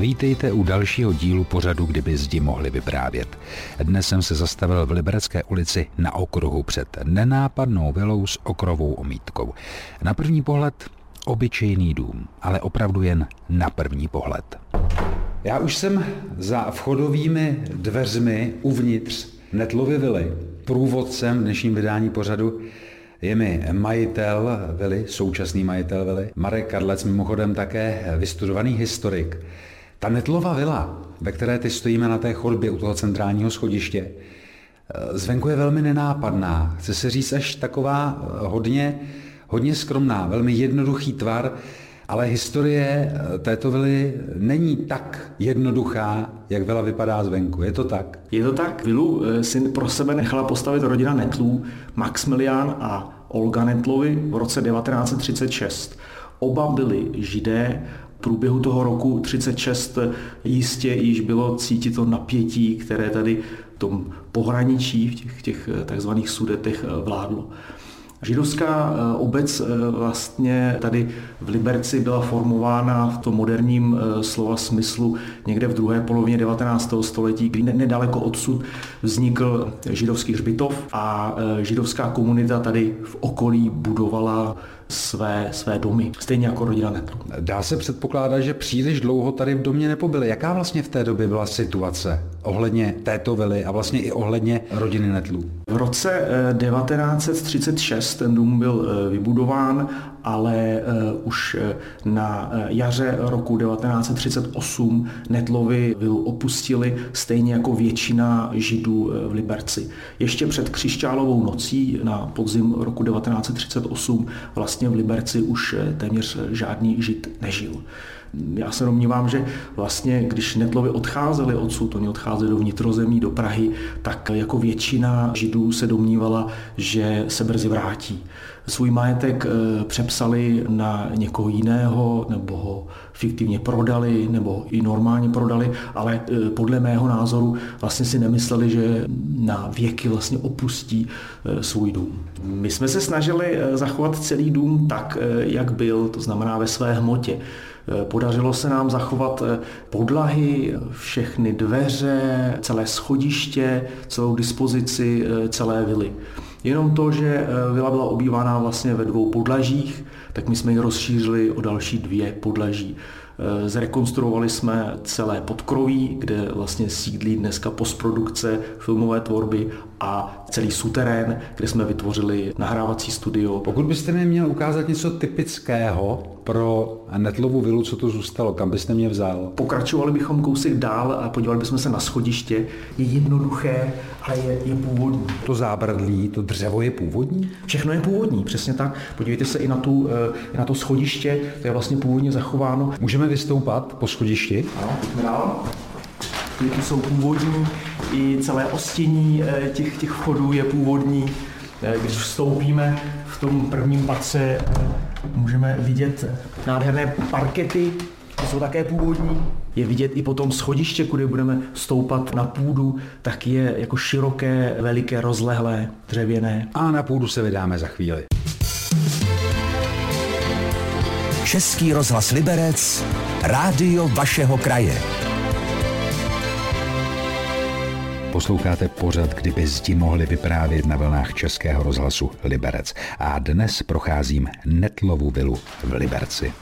Vítejte u dalšího dílu pořadu, kdyby zdi mohli vyprávět. Dnes jsem se zastavil v Liberecké ulici na okruhu před nenápadnou vilou s okrovou omítkou. Na první pohled obyčejný dům, ale opravdu jen na první pohled. Já už jsem za vchodovými dveřmi uvnitř Netlovy vily. Průvodcem v dnešním vydání pořadu je mi majitel vily, současný majitel vily, Marek Karlec, mimochodem také vystudovaný historik. Ta Netlova vila, ve které ty stojíme na té chodbě u toho centrálního schodiště, zvenku je velmi nenápadná. Chce se říct až taková hodně, hodně skromná, velmi jednoduchý tvar, ale historie eh, této vily není tak jednoduchá, jak vila vypadá zvenku. Je to tak? Je to tak. Vilu eh, si pro sebe nechala postavit rodina Netlů, Maximilian a Olga Netlovi v roce 1936. Oba byli židé, průběhu toho roku 36 jistě již bylo cítit to napětí, které tady v tom pohraničí, v těch, těch eh, takzvaných sudetech vládlo. Židovská eh, obec eh, vlastně tady v Liberci byla formována v tom moderním eh, slova smyslu někde v druhé polovině 19. století, kdy nedaleko odsud vznikl židovský hřbitov a židovská komunita tady v okolí budovala své, své domy, stejně jako rodina Netlu. Dá se předpokládat, že příliš dlouho tady v domě nepobyli. Jaká vlastně v té době byla situace ohledně této vily a vlastně i ohledně rodiny Netlů? V roce 1936 ten dům byl vybudován ale eh, už eh, na eh, jaře roku 1938 Netlovi vilu opustili, stejně jako většina židů v Liberci. Ještě před křišťálovou nocí na podzim roku 1938 vlastně v Liberci už téměř žádný žid nežil. Já se domnívám, že vlastně, když Netlovi odcházeli odsud, oni odcházeli do vnitrozemí, do Prahy, tak jako většina židů se domnívala, že se brzy vrátí svůj majetek eh, přepsali na někoho jiného, nebo ho fiktivně prodali, nebo i normálně prodali, ale eh, podle mého názoru vlastně si nemysleli, že na věky vlastně opustí eh, svůj dům. My jsme se snažili zachovat celý dům tak, jak byl, to znamená ve své hmotě. Podařilo se nám zachovat podlahy, všechny dveře, celé schodiště, celou dispozici celé vily. Jenom to, že eh, vila byla obývána vlastně ve dvou podlažích, tak my jsme ji rozšířili o další dvě podlaží. Eh, zrekonstruovali jsme celé podkroví, kde vlastně sídlí dneska postprodukce filmové tvorby a celý suterén, kde jsme vytvořili nahrávací studio. Pokud byste mi měl ukázat něco typického pro Netlovu vilu, co to zůstalo, kam byste mě vzal? Pokračovali bychom kousek dál a podívali bychom se na schodiště. Je jednoduché, ale je, je původní. To zábradlí, to dřevo je původní? Všechno je původní, přesně tak. Podívejte se i na, tu, eh, i na to schodiště, to je vlastně původně zachováno. Můžeme vystoupat po schodišti? Ano, pojďme dál. Ty jsou původní, i celé ostění eh, těch, těch vchodů je původní. Eh, když vstoupíme v tom prvním patře, můžeme vidět nádherné parkety, ty jsou také původní. Je vidět i po tom schodiště, kudy budeme stoupat na půdu, tak je jako široké, veliké, rozlehlé, dřevěné. A na půdu se vydáme za chvíli. Český rozhlas Liberec, rádio vašeho kraje. Posloucháte pořad, kdyby zdi mohli vyprávět na vlnách Českého rozhlasu Liberec. A dnes procházím Netlovu vilu v Liberci.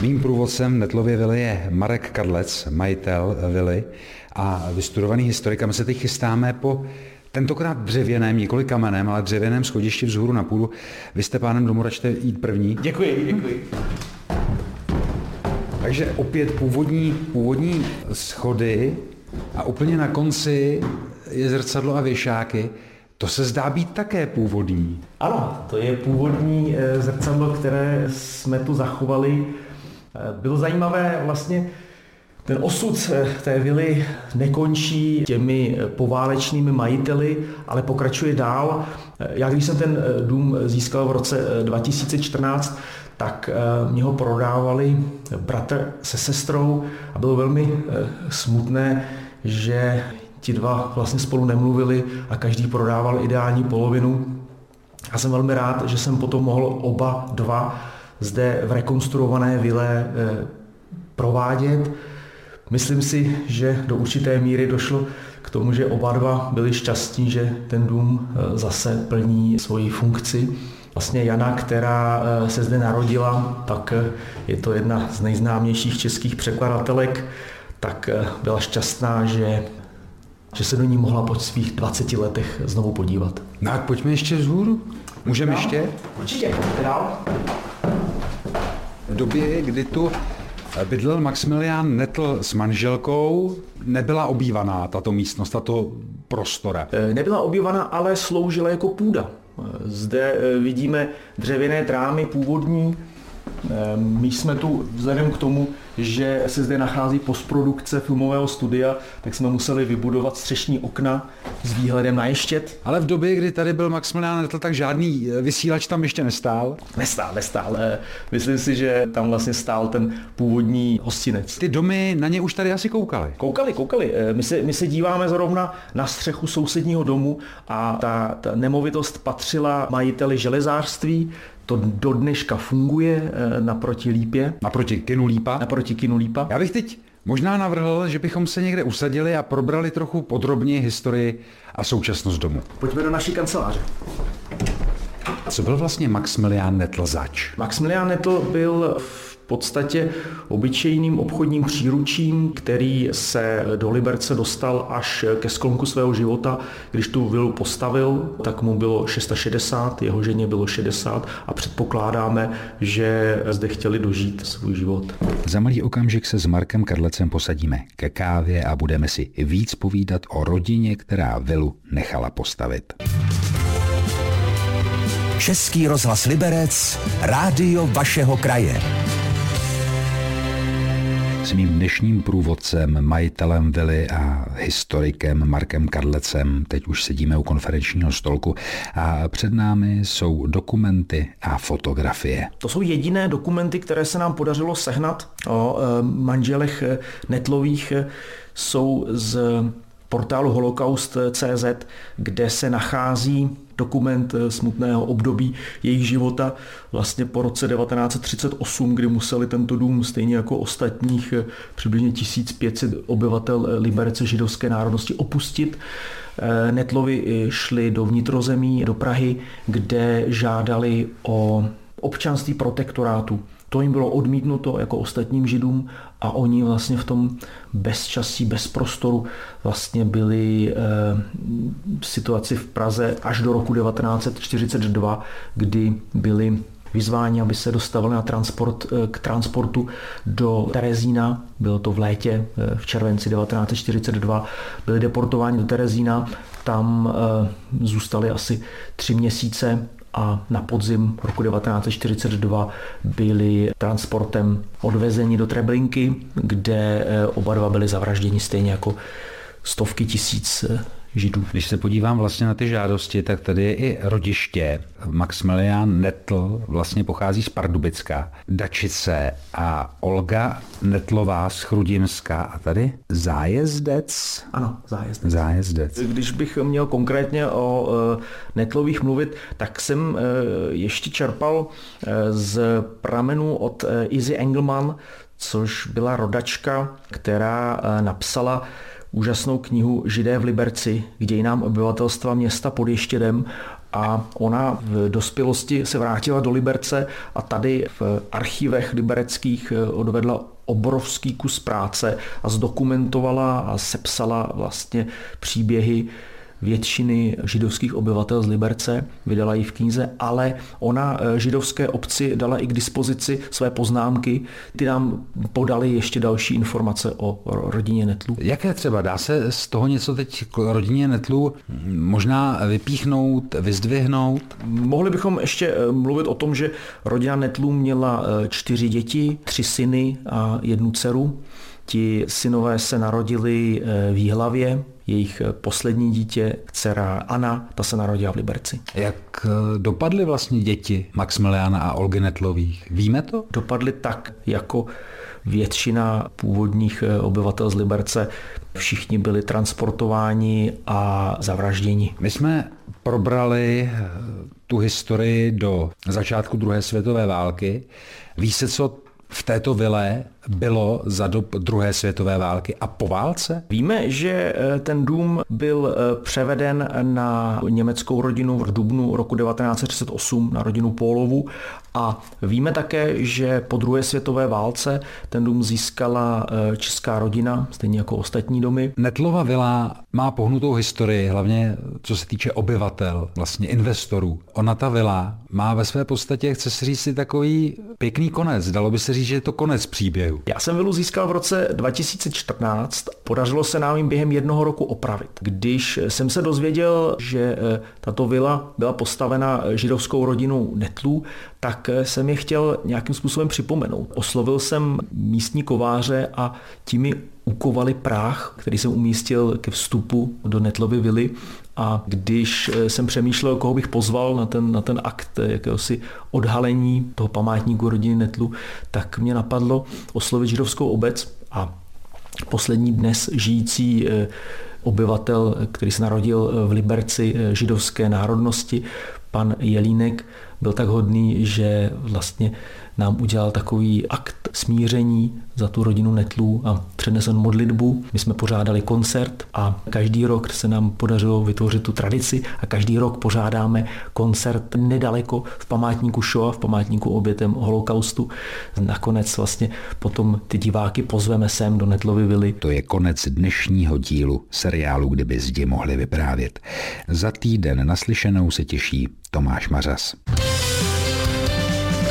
Mým průvodcem Netlově vily je Marek Kadlec, majitel vily a vystudovaný historik. A my se teď chystáme po tentokrát dřevěném, nikoli kamenem, ale dřevěném schodišti vzhůru na půdu. Vy jste pánem domu, račte jít první. Děkuji, děkuji. Takže opět původní, původní schody a úplně na konci je zrcadlo a věšáky. To se zdá být také původní. Ano, to je původní eh, zrcadlo, které jsme tu zachovali. Eh, bylo zajímavé vlastně, ten osud eh, té vily nekončí těmi poválečnými majiteli, ale pokračuje dál. Já když jsem ten dům získal v roce 2014, tak mě ho prodávali bratr se sestrou a bylo velmi smutné, že ti dva vlastně spolu nemluvili a každý prodával ideální polovinu. Já jsem velmi rád, že jsem potom mohl oba dva zde v rekonstruované vile eh, provádět. Myslím si, že do určité míry došlo k tomu, že oba dva byli šťastní, že ten dům eh, zase plní svoji funkci. Vlastně Jana, která eh, se zde narodila, tak je to jedna z nejznámějších českých překladatelek, tak byla šťastná, že, že se do ní mohla po svých 20 letech znovu podívat. No tak pojďme ještě vzhůru. Můžeme ještě? Určitě. Dál. V době, kdy tu bydlel Maximilián Netl s manželkou, nebyla obývaná tato místnost, tato prostora. E, nebyla obývaná, ale sloužila jako půda. Zde vidíme dřevěné trámy původní, my jsme tu vzhledem k tomu, že se zde nachází postprodukce filmového studia, tak jsme museli vybudovat střešní okna s výhledem na ještět. Ale v době, kdy tady byl Maximilián Netl, tak žádný eh, vysílač tam ještě nestál? Nestál, nestál. Eh, myslím si, že tam vlastně stál ten původní hostinec. Ty domy na ně už tady asi koukali? Koukali, koukali. Eh, my se, my se díváme zrovna na střechu sousedního domu a ta, ta nemovitost patřila majiteli železářství, to do dneška funguje eh, naproti Lípě. Naproti Kinu Lípa? Naproti Kinu Lípa. Já bych teď možná navrhl, že bychom se někde usadili a probrali trochu podrobně historii a současnost domu. Pojďme do naší kanceláře. Co byl vlastně Maximilián Netl zač? Maximilián Netl byl v podstatě obyčejným obchodním příručím, který se do Liberce dostal až ke sklonku svého života. Když tu vilu postavil, tak mu bylo 660, jeho ženě bylo 60 a předpokládáme, že zde chtěli dožít svůj život. Za malý okamžik se s Markem Karlecem posadíme ke kávě a budeme si víc povídat o rodině, která vilu nechala postavit. Český rozhlas Liberec, rádio vašeho kraje. S mým dnešním průvodcem, majitelem vily a historikem Markem Karlecem teď už sedíme u konferenčního stolku a před námi jsou dokumenty a fotografie. To jsou jediné dokumenty, které se nám podařilo sehnat o e, manželech e, Netlových. E, jsou z portálu Holocaust.cz, kde se nachází dokument eh, smutného období jejich života vlastně po roce 1938, kdy museli tento dům stejně jako ostatních eh, přibližně 1500 obyvatel eh, Liberce židovské národnosti opustit. Netlovi šli do vnitrozemí, do Prahy, kde žádali o občanství protektorátu. To jim bylo odmítnuto jako ostatním židům a oni vlastně v tom bezčasí, bez prostoru vlastně byli v situaci v Praze až do roku 1942, kdy byli vyzváni, aby se dostavili na transport, eh, k transportu do Terezína. Bylo to v létě, eh, v červenci 1942. Byli deportováni do Terezína. Tam eh, zůstali asi tři měsíce a na podzim roku 1942 byli transportem odvezeni do Treblinky, kde oba dva byli zavražděni stejně jako stovky tisíc židů. Když se podívám vlastně na ty žádosti, tak tady je i rodiště. Maximilián Netl vlastně pochází z Pardubicka, Dačice a Olga Netlová z Chrudimska. A tady zájezdec? Ano, zájezdec. Zájezdec. Když bych měl konkrétně o e, Netlových mluvit, tak jsem e, ještě čerpal e, z pramenů od Izzy Engelman, což byla rodačka, která napsala úžasnou knihu Židé v Liberci k dějinám obyvatelstva města pod Ještědem. A ona v dospělosti se vrátila do Liberce a tady v archivech libereckých eh, odvedla obrovský kus práce a zdokumentovala a sepsala vlastně příběhy většiny židovských obyvatel z Liberce, vydala ji v knize, ale ona eh, židovské obci dala i k dispozici své poznámky, ty nám podali ještě další informace o rodině Netlů. Jaké třeba? Dá se z toho něco teď k rodině Netlů možná vypíchnout, vyzdvihnout? Mohli bychom ještě eh, mluvit o tom, že rodina Netlů měla eh, čtyři děti, tři syny a jednu dceru. Ti synové se narodili v Jihlavě, jejich poslední dítě, dcera Anna, ta se narodila v Liberci. Jak eh, dopadly vlastně děti Maximiliana a Olgy Netlových? Víme to? Dopadly tak, jako většina původních eh, obyvatel z Liberce. Všichni byli transportováni a zavražděni. My jsme probrali eh, tu historii do začátku druhé světové války. Ví se, co v této vile bylo za dob druhé světové války a po válce? Víme, že eh, ten dům byl eh, převeden na německou rodinu v dubnu roku 1938, na rodinu Pólovu a víme také, že po druhé světové válce ten dům získala eh, česká rodina, stejně jako ostatní domy. Netlova vila má pohnutou historii, hlavně co se týče obyvatel, vlastně investorů. Ona ta vila má ve své podstatě, chce si říct si takový pěkný konec. Dalo by se říct, že je to konec příběhu. Já jsem vilu získal v roce 2014. Podařilo se nám jim během jednoho roku opravit. Když jsem se dozvěděl, že eh, tato vila byla postavena židovskou rodinou Netlů, tak eh, jsem je chtěl nějakým způsobem připomenout. Oslovil jsem místní kováře a ti mi ukovali práh, který jsem umístil ke vstupu do Netlovy vily a když eh, jsem přemýšlel, koho bych pozval na ten, na ten akt eh, jakéhosi odhalení toho památníku rodiny Netlu, tak mě napadlo oslovit židovskou obec a poslední dnes žijící obyvatel, který se narodil v Liberci židovské národnosti, pan Jelínek, byl tak hodný, že vlastně nám udělal takový akt smíření za tu rodinu Netlů a přednesl modlitbu. My jsme pořádali koncert a každý rok se nám podařilo vytvořit tu tradici a každý rok pořádáme koncert nedaleko v památníku Shoah, v památníku obětem holokaustu. Nakonec vlastně potom ty diváky pozveme sem do Netlovy vily. To je konec dnešního dílu seriálu Kdyby zdi mohli vyprávět. Za týden naslyšenou se těší Tomáš Mařas.